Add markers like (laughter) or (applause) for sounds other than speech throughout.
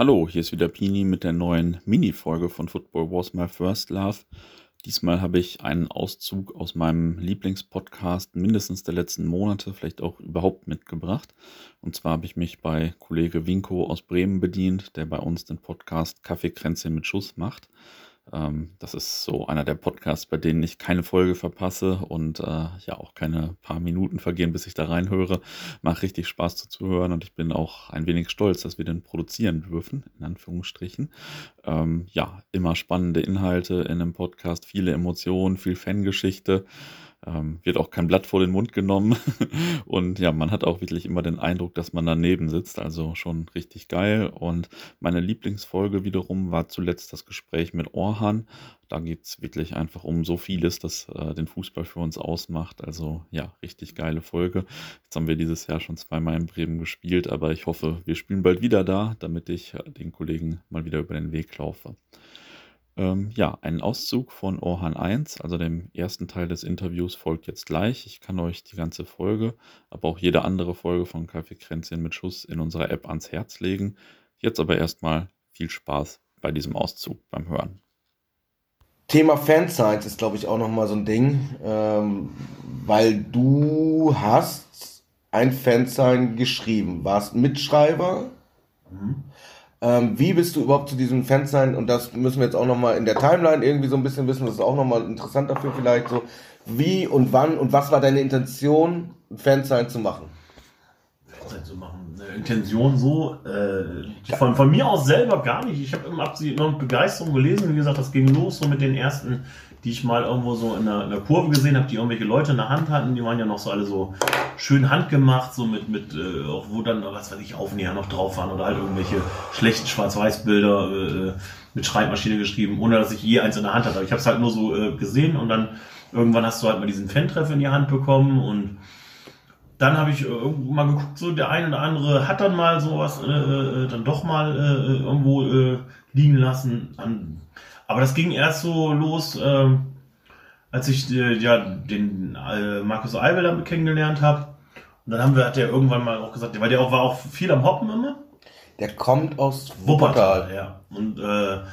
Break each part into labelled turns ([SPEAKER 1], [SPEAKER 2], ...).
[SPEAKER 1] Hallo, hier ist wieder Pini mit der neuen Mini-Folge von Football Was My First Love. Diesmal habe ich einen Auszug aus meinem Lieblingspodcast mindestens der letzten Monate, vielleicht auch überhaupt mitgebracht. Und zwar habe ich mich bei Kollege Winko aus Bremen bedient, der bei uns den Podcast Kaffeekränzchen mit Schuss macht. Ähm, das ist so einer der Podcasts, bei denen ich keine Folge verpasse und äh, ja auch keine paar Minuten vergehen, bis ich da reinhöre. Macht richtig Spaß zuzuhören und ich bin auch ein wenig stolz, dass wir den produzieren dürfen, in Anführungsstrichen. Ähm, ja, immer spannende Inhalte in einem Podcast, viele Emotionen, viel Fangeschichte. Ähm, wird auch kein Blatt vor den Mund genommen. (laughs) und ja, man hat auch wirklich immer den Eindruck, dass man daneben sitzt. Also schon richtig geil. Und meine Lieblingsfolge wiederum war zuletzt das Gespräch mit Orhan. Da geht es wirklich einfach um so vieles, das äh, den Fußball für uns ausmacht. Also ja, richtig geile Folge. Jetzt haben wir dieses Jahr schon zweimal in Bremen gespielt, aber ich hoffe, wir spielen bald wieder da, damit ich äh, den Kollegen mal wieder über den Weg laufe. Ähm, ja, ein Auszug von Orhan 1, also dem ersten Teil des Interviews, folgt jetzt gleich. Ich kann euch die ganze Folge, aber auch jede andere Folge von Kaffeekränzchen mit Schuss in unserer App ans Herz legen. Jetzt aber erstmal viel Spaß bei diesem Auszug beim Hören.
[SPEAKER 2] Thema Fanscience ist, glaube ich, auch nochmal so ein Ding, ähm, weil du hast ein Fansign geschrieben, warst Mitschreiber. Mhm. Ähm, wie bist du überhaupt zu diesem Fansein? Und das müssen wir jetzt auch nochmal in der Timeline irgendwie so ein bisschen wissen. Das ist auch nochmal interessant dafür vielleicht so. Wie und wann und was war deine Intention, Fansein zu machen?
[SPEAKER 3] Fansein zu machen. Eine Intention so, äh, von, von mir aus selber gar nicht. Ich habe immer, immer mit Begeisterung gelesen. Wie gesagt, das ging los so mit den ersten die ich mal irgendwo so in der, in der Kurve gesehen habe, die irgendwelche Leute in der Hand hatten. Die waren ja noch so alle so schön handgemacht, so mit, mit äh, auch wo dann, was weiß ich, Aufnäher noch drauf waren oder halt irgendwelche schlechten Schwarz-Weiß-Bilder äh, mit Schreibmaschine geschrieben, ohne dass ich je eins in der Hand hatte. Ich habe es halt nur so äh, gesehen und dann irgendwann hast du halt mal diesen Fan-Treff in die Hand bekommen und dann habe ich äh, mal geguckt, so der eine oder andere hat dann mal sowas äh, äh, dann doch mal äh, irgendwo äh, liegen lassen. Aber das ging erst so los, äh, als ich äh, ja den äh, Markus Eibel damit kennengelernt habe. Und dann haben wir, hat der irgendwann mal auch gesagt, weil der auch war auch viel am Hoppen immer.
[SPEAKER 2] Der kommt aus Wuppertal. Wuppertal
[SPEAKER 3] ja. Und äh,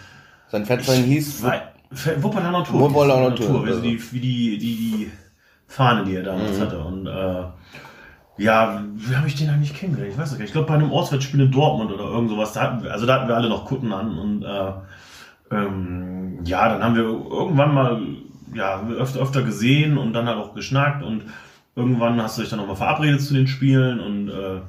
[SPEAKER 2] sein Fettwein hieß
[SPEAKER 3] Wuppertal Natur.
[SPEAKER 2] Wuppertal Natur.
[SPEAKER 3] Natur. Also die, wie die, die, die Fahne, die er damals mhm. hatte. Und äh, ja, wie habe ich den eigentlich kennengelernt? Ich weiß nicht. Ich glaube bei einem Ortswettspiel in Dortmund oder irgend sowas. Da hatten wir, also da hatten wir alle noch Kutten an und äh, ähm, ja, dann haben wir irgendwann mal ja, öfter, öfter gesehen und dann halt auch geschnackt und irgendwann hast du dich dann nochmal verabredet zu den Spielen und äh,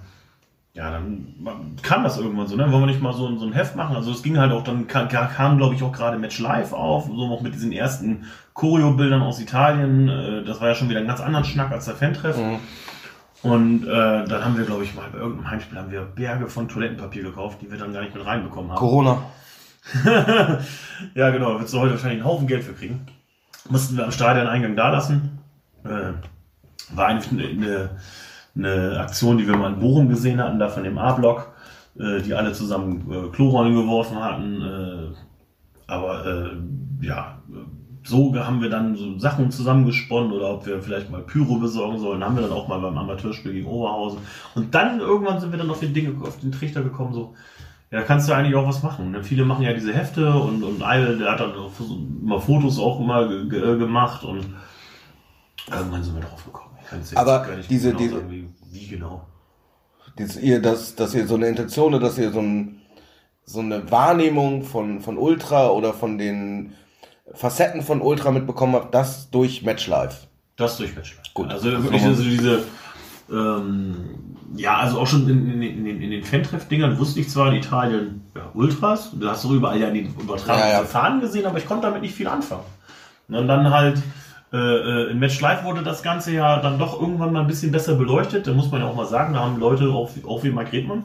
[SPEAKER 3] ja, dann kam das irgendwann so, ne? Wollen wir nicht mal so, so ein Heft machen? Also es ging halt auch, dann kam, kam glaube ich, auch gerade Match Live auf, so auch mit diesen ersten Choreo-Bildern aus Italien. Äh, das war ja schon wieder ein ganz anderen Schnack als der Fan-Treff. Mhm. Und äh, dann haben wir, glaube ich, mal bei irgendeinem Heimspiel haben wir Berge von Toilettenpapier gekauft, die wir dann gar nicht mit reinbekommen haben.
[SPEAKER 2] Corona. (laughs)
[SPEAKER 3] ja, genau, da würdest du heute wahrscheinlich einen Haufen Geld für kriegen. Mussten wir am Stadion-Eingang da lassen. Äh, war eigentlich eine, eine, Aktion, die wir mal in Bochum gesehen hatten, da von dem A-Block, äh, die alle zusammen äh, Klorollen geworfen hatten. Äh, aber äh, ja, so haben wir dann so Sachen zusammengesponnen oder ob wir vielleicht mal Pyro besorgen sollen, haben wir dann auch mal beim Amateurspiel gegen Oberhausen. Und dann irgendwann sind wir dann auf den Dinge, auf den Trichter gekommen, so, ja, kannst du eigentlich auch was machen. Ne? Viele machen ja diese Hefte und, und Eil, der hat dann immer Fotos auch immer gemacht und irgendwann sind wir drauf gekommen.
[SPEAKER 2] Aber diese, genau diese,
[SPEAKER 3] sagen, wie, wie, genau.
[SPEAKER 2] Dass ihr, dass, dass ihr so eine Intention oder dass ihr so, ein, so eine Wahrnehmung von, von Ultra oder von den Facetten von Ultra mitbekommen habt, das durch Match Live.
[SPEAKER 3] Das durch Match Live. Gut. Also wirklich also diese, ähm, ja, also auch schon in, in, in, in den Fan-Treff-Dingern wusste ich zwar in Italien ja, Ultras, du hast doch überall ja in den übertragenen ja, ja. Fahnen gesehen, aber ich konnte damit nicht viel anfangen. Und dann halt äh, äh, in Match Live wurde das Ganze ja dann doch irgendwann mal ein bisschen besser beleuchtet. Da muss man ja auch mal sagen, da haben Leute, auch, auch wie Mark Redmann,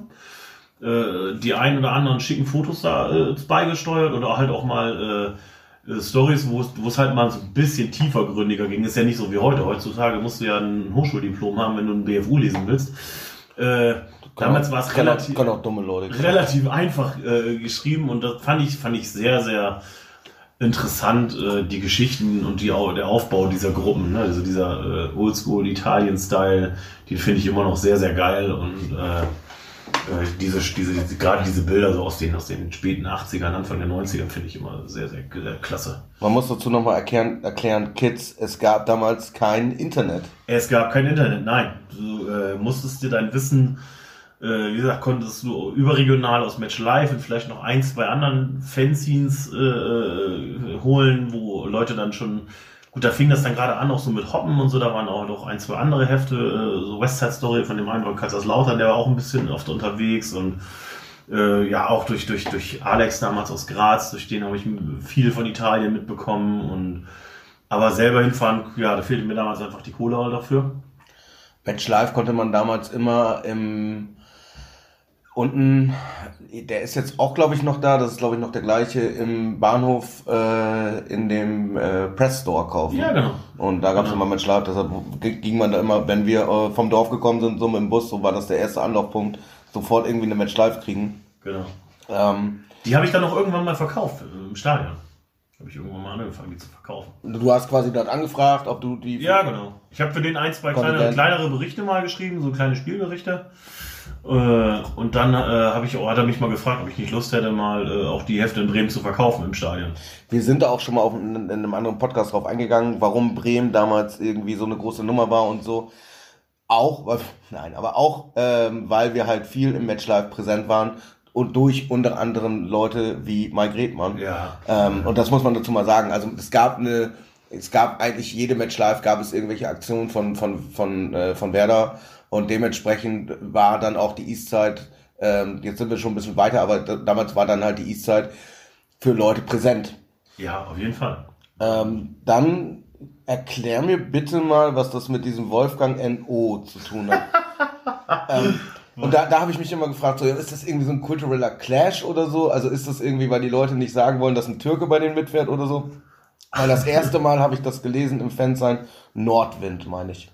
[SPEAKER 3] äh, die ein oder anderen schicken Fotos da äh, beigesteuert oder halt auch mal äh, Stories, wo es halt mal so ein bisschen tiefergründiger ging. Ist ja nicht so wie heute. Heutzutage musst du ja ein Hochschuldiplom haben, wenn du ein BFU lesen willst. Äh, damals war es relativ, relativ einfach äh, geschrieben und das fand ich, fand ich sehr, sehr interessant, äh, die Geschichten und die, der Aufbau dieser Gruppen. Ne? Also dieser äh, Oldschool Italien-Style, den finde ich immer noch sehr, sehr geil und äh, äh, diese, diese, diese, gerade diese Bilder so aus den, aus den späten 80ern, Anfang der 90er finde ich immer sehr, sehr, sehr klasse.
[SPEAKER 2] Man muss dazu nochmal erklären, erklären, Kids, es gab damals kein Internet.
[SPEAKER 3] Es gab kein Internet, nein. Du äh, musstest dir dein Wissen, äh, wie gesagt, konntest du überregional aus Match Live und vielleicht noch ein, zwei anderen Fanzines äh, äh, holen, wo Leute dann schon Gut, da fing das dann gerade an, auch so mit Hoppen und so, da waren auch noch ein, zwei andere Hefte, äh, so West Side Story von dem einen war Kaiserslautern, der war auch ein bisschen oft unterwegs und äh, ja, auch durch, durch, durch Alex damals aus Graz, durch den habe ich viel von Italien mitbekommen und aber selber hinfahren, ja, da fehlte mir damals einfach die Kohle dafür.
[SPEAKER 2] Match Live konnte man damals immer im Unten, der ist jetzt auch, glaube ich, noch da. Das ist, glaube ich, noch der gleiche im Bahnhof äh, in dem äh, Press Store kaufen.
[SPEAKER 3] Ja, genau.
[SPEAKER 2] Und da gab es genau. immer mit Schlaf. Deshalb ging man da immer, wenn wir äh, vom Dorf gekommen sind, so mit dem Bus, so war das der erste Anlaufpunkt, sofort irgendwie eine Match Live kriegen.
[SPEAKER 3] Genau. Ähm, die habe ich dann auch irgendwann mal verkauft äh, im Stadion. Habe ich irgendwann mal angefangen, die zu verkaufen.
[SPEAKER 2] Du hast quasi dort angefragt, ob du die.
[SPEAKER 3] Ja, genau. Ich habe für den ein, zwei kleinere, kleinere Berichte mal geschrieben, so kleine Spielberichte. Äh, und dann äh, habe ich, oh, hat er mich mal gefragt, ob ich nicht Lust hätte, mal äh, auch die Hefte in Bremen zu verkaufen im Stadion.
[SPEAKER 2] Wir sind da auch schon mal auf, in, in einem anderen Podcast drauf eingegangen, warum Bremen damals irgendwie so eine große Nummer war und so. Auch, weil, (laughs) nein, aber auch, ähm, weil wir halt viel im Matchlife präsent waren und durch unter anderem Leute wie Mike Redmann.
[SPEAKER 3] Ja.
[SPEAKER 2] Ähm, und das muss man dazu mal sagen. Also es gab eine, es gab eigentlich jede Match live gab es irgendwelche Aktionen von von von äh, von Werder und dementsprechend war dann auch die Eastside, ähm, jetzt sind wir schon ein bisschen weiter, aber damals war dann halt die Eastside für Leute präsent.
[SPEAKER 3] Ja, auf jeden Fall.
[SPEAKER 2] Ähm, dann erklär mir bitte mal, was das mit diesem Wolfgang NO zu tun hat. (laughs) ähm, und da, da habe ich mich immer gefragt, so, ist das irgendwie so ein kultureller Clash oder so? Also ist das irgendwie, weil die Leute nicht sagen wollen, dass ein Türke bei denen mitfährt oder so? Weil das (laughs) erste Mal habe ich das gelesen im Fansein Nordwind, meine ich.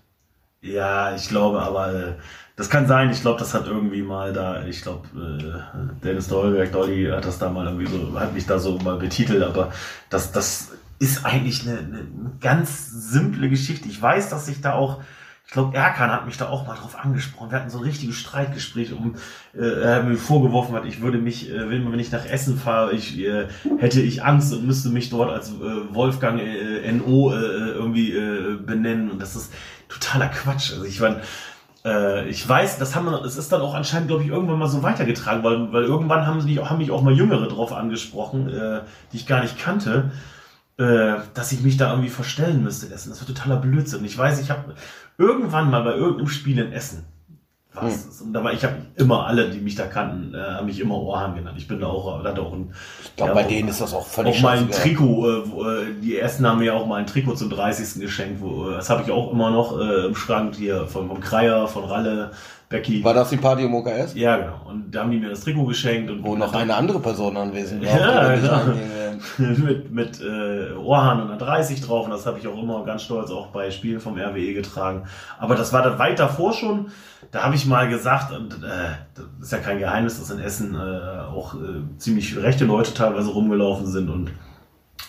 [SPEAKER 3] Ja, ich glaube, aber äh, das kann sein. Ich glaube, das hat irgendwie mal da, ich glaube, äh, Dennis Dolberg, Dolly hat das da mal irgendwie so, hat mich da so mal betitelt, aber das, das ist eigentlich eine, eine ganz simple Geschichte. Ich weiß, dass ich da auch ich glaube, Erkan hat mich da auch mal drauf angesprochen. Wir hatten so ein richtiges Streitgespräch, um äh, er mir vorgeworfen hat, ich würde mich, äh, wenn, wenn ich nach Essen fahre, ich äh, hätte ich Angst und müsste mich dort als äh, Wolfgang äh, NO äh, irgendwie äh, benennen. Und das ist totaler Quatsch. Also ich meine, äh, ich weiß, das haben es ist dann auch anscheinend, glaube ich, irgendwann mal so weitergetragen, weil, weil irgendwann haben sie haben mich auch mal Jüngere drauf angesprochen, äh, die ich gar nicht kannte äh, dass ich mich da irgendwie verstellen müsste Essen. Das war totaler Blödsinn. Ich weiß, ich habe irgendwann mal bei irgendeinem Spiel in Essen was. Hm. Und da war ich habe immer alle, die mich da kannten, äh, haben mich immer Orhan genannt. Ich bin da auch, hatte auch ein.
[SPEAKER 2] Ich glaube, ja, bei denen ist das auch völlig.
[SPEAKER 3] Auch mal ein Trikot. Äh, wo, äh, die ersten haben mir auch mal ein Trikot zum 30. geschenkt. Wo, äh, das habe ich auch immer noch äh, im Schrank hier von vom Kreier, von Ralle. Becky.
[SPEAKER 2] War das die Party im OKS?
[SPEAKER 3] Ja, genau. Und da haben die mir das Trikot geschenkt. Und
[SPEAKER 2] Wo noch eine andere Person anwesend
[SPEAKER 3] war. Ja, genau. (laughs) mit mit äh, Ohrhahn und einer 30 drauf. Und das habe ich auch immer ganz stolz auch bei Spielen vom RWE getragen. Aber das war dann weit davor schon. Da habe ich mal gesagt, und äh, das ist ja kein Geheimnis, dass in Essen äh, auch äh, ziemlich rechte Leute teilweise rumgelaufen sind und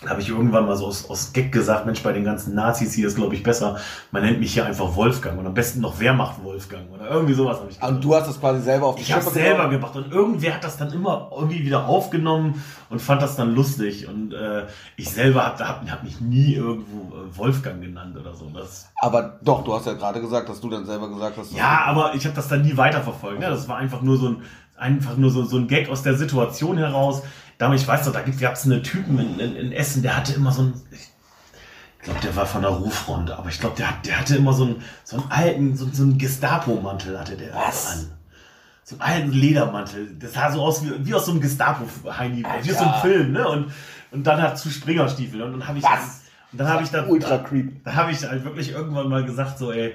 [SPEAKER 3] da habe ich irgendwann mal so aus, aus Gag gesagt, Mensch, bei den ganzen Nazis hier ist, glaube ich, besser, man nennt mich hier einfach Wolfgang und am besten noch, wer macht Wolfgang oder irgendwie sowas habe ich
[SPEAKER 2] gesagt. Und du hast das quasi selber auf
[SPEAKER 3] die Ich habe selber gemacht und irgendwer hat das dann immer irgendwie wieder aufgenommen und fand das dann lustig und äh, ich selber habe hab, hab mich nie irgendwo äh, Wolfgang genannt oder so. Das,
[SPEAKER 2] aber doch, du hast ja gerade gesagt, dass du dann selber gesagt hast.
[SPEAKER 3] Ja, aber ich habe das dann nie weiterverfolgt. Ne? Das war einfach nur so ein, einfach nur so, so ein Gag aus der Situation heraus damals, ich weiß noch, da gab es einen Typen in, in, in, Essen, der hatte immer so ein, ich glaube, der war von der Rufronde, aber ich glaube, der, der hatte immer so einen, so einen alten, so, so einen Gestapo-Mantel hatte der
[SPEAKER 2] Was?
[SPEAKER 3] an. So einen alten Ledermantel. Das sah so aus wie, wie aus so einem Gestapo-Heini, wie aus so einem Film, ne? Und, und dann hat zu Springerstiefel. Und dann habe ich,
[SPEAKER 2] Was?
[SPEAKER 3] und dann habe ich dann,
[SPEAKER 2] ultra creep.
[SPEAKER 3] Da habe ich halt wirklich irgendwann mal gesagt, so, ey,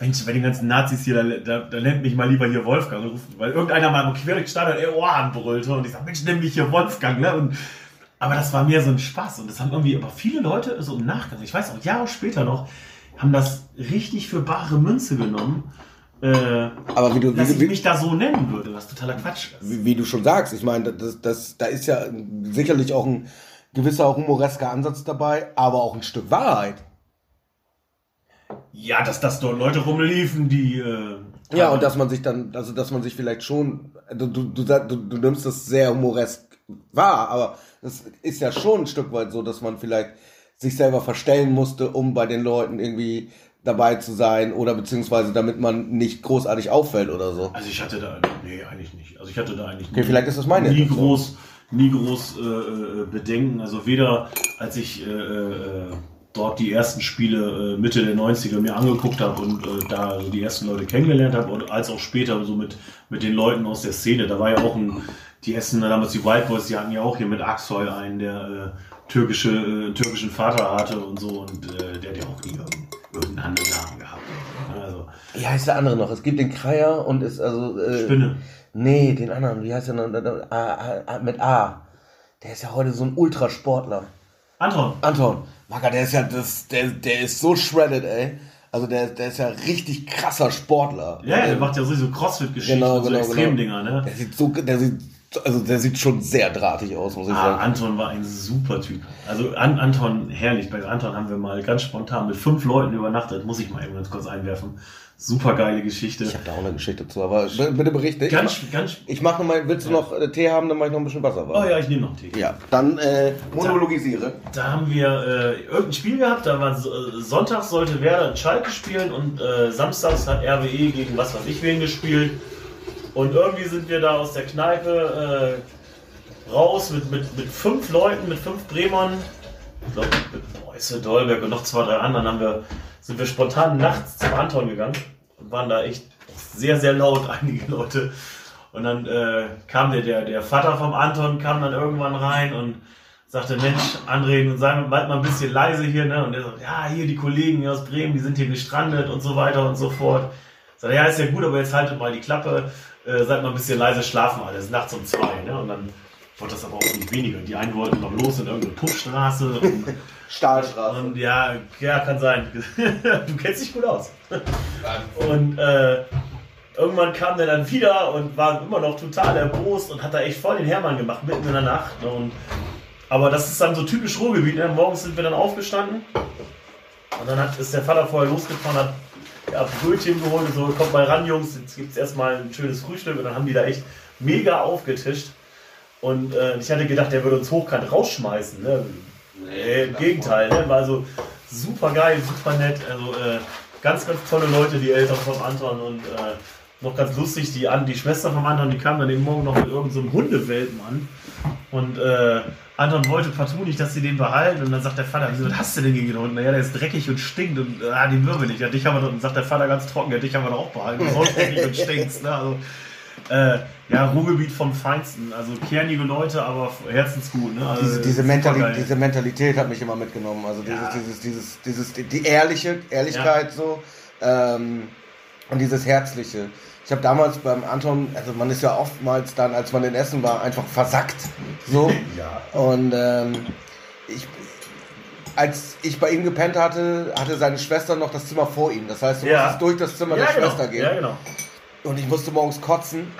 [SPEAKER 3] Mensch, bei den ganzen Nazis hier, da, da, da nennt mich mal lieber hier Wolfgang. Weil irgendeiner mal im stand und er Ohr anbrüllte und ich sag, Mensch, nenn mich hier Wolfgang, ne? Und, aber das war mehr so ein Spaß und das haben irgendwie aber viele Leute so im Nachgang, ich weiß auch Jahre später noch, haben das richtig für bare Münze genommen. Äh,
[SPEAKER 2] aber wie du,
[SPEAKER 3] dass
[SPEAKER 2] wie,
[SPEAKER 3] ich
[SPEAKER 2] wie,
[SPEAKER 3] mich da so nennen würde, was totaler Quatsch
[SPEAKER 2] ist. Wie, wie du schon sagst, ich meine, das, das, da ist ja sicherlich auch ein gewisser humoresker Ansatz dabei, aber auch ein Stück Wahrheit.
[SPEAKER 3] Ja, dass das dort Leute rumliefen, die. Äh,
[SPEAKER 2] Ja, und dass man sich dann, also dass man sich vielleicht schon, du, du, du, du, nimmst das sehr humoresk wahr, aber es ist ja schon ein Stück weit so, dass man vielleicht sich selber verstellen musste, um bei den Leuten irgendwie dabei zu sein oder beziehungsweise damit man nicht großartig auffällt oder so.
[SPEAKER 3] Also ich hatte da, nee, eigentlich nicht. Also ich hatte da eigentlich
[SPEAKER 2] Okay, vielleicht ist das meine
[SPEAKER 3] nie groß, nie groß äh, äh, Bedenken. Also weder als ich äh, äh, dort die ersten Spiele äh, Mitte der 90er mir angeguckt habe und äh, da so die ersten Leute kennengelernt habe, und als auch später so mit, mit den Leuten aus der Szene. Da war ja auch ein, die Essen, damals die White Boys, die hatten ja auch hier mit Aksoy einen, der äh, türkische, äh, türkischen Vater hatte und so und äh, der hat ja auch nie irgendeinen, anderen Namen gehabt. Also
[SPEAKER 2] Wie heißt der andere noch? Es gibt den Kreier und ist also. Äh,
[SPEAKER 3] Spinne.
[SPEAKER 2] Nee, den anderen. Wie heißt der noch? Mit A. Der ist ja heute so ein Ultrasportler.
[SPEAKER 3] Anton,
[SPEAKER 2] Anton, Macker, der ist ja das, der, der ist so shredded, ey. Also der, der ist ja richtig krasser Sportler.
[SPEAKER 3] Ja, der
[SPEAKER 2] Ähm,
[SPEAKER 3] macht ja sowieso Crossfit-Geschichten
[SPEAKER 2] Genau,
[SPEAKER 3] und so
[SPEAKER 2] genau,
[SPEAKER 3] Extremdinger, ne?
[SPEAKER 2] Der sieht so, der sieht, also der sieht schon sehr drahtig aus, muss ich
[SPEAKER 3] Ah,
[SPEAKER 2] sagen.
[SPEAKER 3] Anton war ein super Typ. Also An Anton, herrlich. Bei Anton haben wir mal ganz spontan mit fünf Leuten übernachtet. Muss ich mal eben ganz kurz einwerfen. Super geile Geschichte.
[SPEAKER 2] Ich habe da auch eine Geschichte zu, aber bitte berichte.
[SPEAKER 3] Ganz, ganz.
[SPEAKER 2] Ich mach noch mal, willst du noch äh, Tee haben, dann mach ich noch ein bisschen Wasser.
[SPEAKER 3] Oh ja, ich nehme noch Tee.
[SPEAKER 2] Ja, dann äh, monologisiere.
[SPEAKER 3] Da haben wir äh, irgendein Spiel gehabt, da war äh, Sonntag sollte Werder in Schalke spielen und äh, samstags hat RWE gegen was weiß ich wen gespielt. Und irgendwie sind wir da aus der Kneipe äh, raus mit, mit, mit fünf Leuten, mit fünf Bremern. Ich glaube, mit Preuße, Dolberg und noch zwei, drei anderen haben wir, sind wir spontan nachts zum Anton gegangen und waren da echt sehr, sehr laut, (laughs) einige Leute. Und dann äh, kam der, der, der Vater vom Anton, kam dann irgendwann rein und sagte, Mensch, André, nun sei bald mal ein bisschen leise hier, ne? Und er sagt, ja, hier die Kollegen aus Bremen, die sind hier gestrandet und so weiter und so fort. Sagt ja, ist ja gut, aber jetzt haltet mal die Klappe, äh, seid mal ein bisschen leise schlafen alle, es ist nachts um zwei, ne? Und dann wurde das aber auch nicht weniger. Die einen wollten noch los in irgendeine Puffstraße und, (laughs)
[SPEAKER 2] Stahlstraße.
[SPEAKER 3] und ja, ja, kann sein. (laughs) du kennst dich gut aus. Und äh, irgendwann kam der dann wieder und war immer noch total erbost und hat da echt voll den Hermann gemacht, mitten in der Nacht. Ne? Und, aber das ist dann so typisch Ruhrgebiet. Ne? Morgens sind wir dann aufgestanden und dann hat, ist der Vater vorher losgefahren, hat ja, Brötchen geholt und so, kommt mal ran, Jungs, jetzt gibt es erstmal ein schönes Frühstück und dann haben die da echt mega aufgetischt. Und äh, ich hatte gedacht, der würde uns hochkant rausschmeißen. Ne? Nee, Im Gegenteil, ne? war also super geil, super nett. Also äh, ganz, ganz tolle Leute, die Eltern vom Anton und äh, noch ganz lustig, die, An die Schwester vom Anton, die kam dann den Morgen noch mit irgendeinem so einem Hundewelpen an. Und äh, Anton wollte partout nicht, dass sie den behalten. Und dann sagt der Vater, wieso was hast du denn gegen den Hund? Naja, der ist dreckig und stinkt und ah, den mögen wir nicht. Ja, dich haben wir doch, und sagt der Vater ganz trocken, ja, dich haben wir doch auch behalten. Du sollst dreckig und stinkst. Ne? Also, äh, ja, Ruhrgebiet vom Feinsten. Also kernige Leute, aber herzensgut. Ne? Also,
[SPEAKER 2] Diese, diese,
[SPEAKER 3] super
[SPEAKER 2] Mentali
[SPEAKER 3] geil.
[SPEAKER 2] diese Mentalität hat mich immer mitgenommen. Also dieses,
[SPEAKER 3] Ja.
[SPEAKER 2] dieses, dieses, dieses, die, die ehrliche Ehrlichkeit so ähm, und dieses Herzliche. Ich habe damals beim Anton, also man ist ja oftmals dann, als man in Essen war, einfach versackt. So.
[SPEAKER 3] Ja.
[SPEAKER 2] Und ähm, ich, als ich bei ihm gepennt hatte, hatte seine Schwester noch das Zimmer vor ihm. Das heißt, du
[SPEAKER 3] Ja.
[SPEAKER 2] musstest durch das Zimmer
[SPEAKER 3] ja,
[SPEAKER 2] der
[SPEAKER 3] genau.
[SPEAKER 2] Schwester gehen.
[SPEAKER 3] Ja, genau.
[SPEAKER 2] Und ich musste morgens kotzen.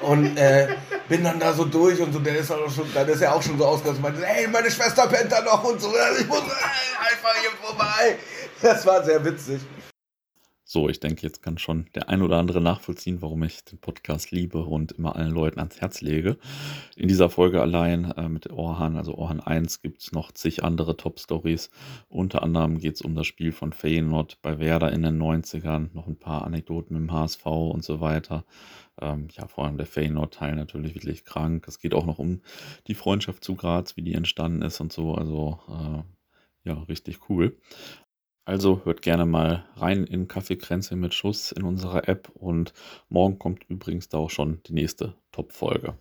[SPEAKER 2] Und äh, bin dann da so durch und so, der ist auch schon, dann ist er auch schon so ausgegangen und meinte, hey, meine Schwester pennt da noch und so, ich muss äh, einfach hier vorbei. Das war sehr witzig.
[SPEAKER 1] So, ich denke, jetzt kann schon der ein oder andere nachvollziehen, warum ich den Podcast liebe und immer allen Leuten ans Herz lege. In dieser Folge allein äh, mit Orhan, also Orhan 1, gibt es noch zig andere Top-Stories. Unter anderem geht es um das Spiel von Feyenoord bei Werder in den 90ern, noch ein paar Anekdoten mit dem HSV und so weiter. Ähm, ja, vor allem der Feyenoord-Teil natürlich wirklich krank. Es geht auch noch um die Freundschaft zu Graz, wie die entstanden ist und so. Also, äh, ja, richtig cool. Also hört gerne mal rein in Kaffeekränzchen mit Schuss in unserer App und morgen kommt übrigens da auch schon die nächste Top-Folge.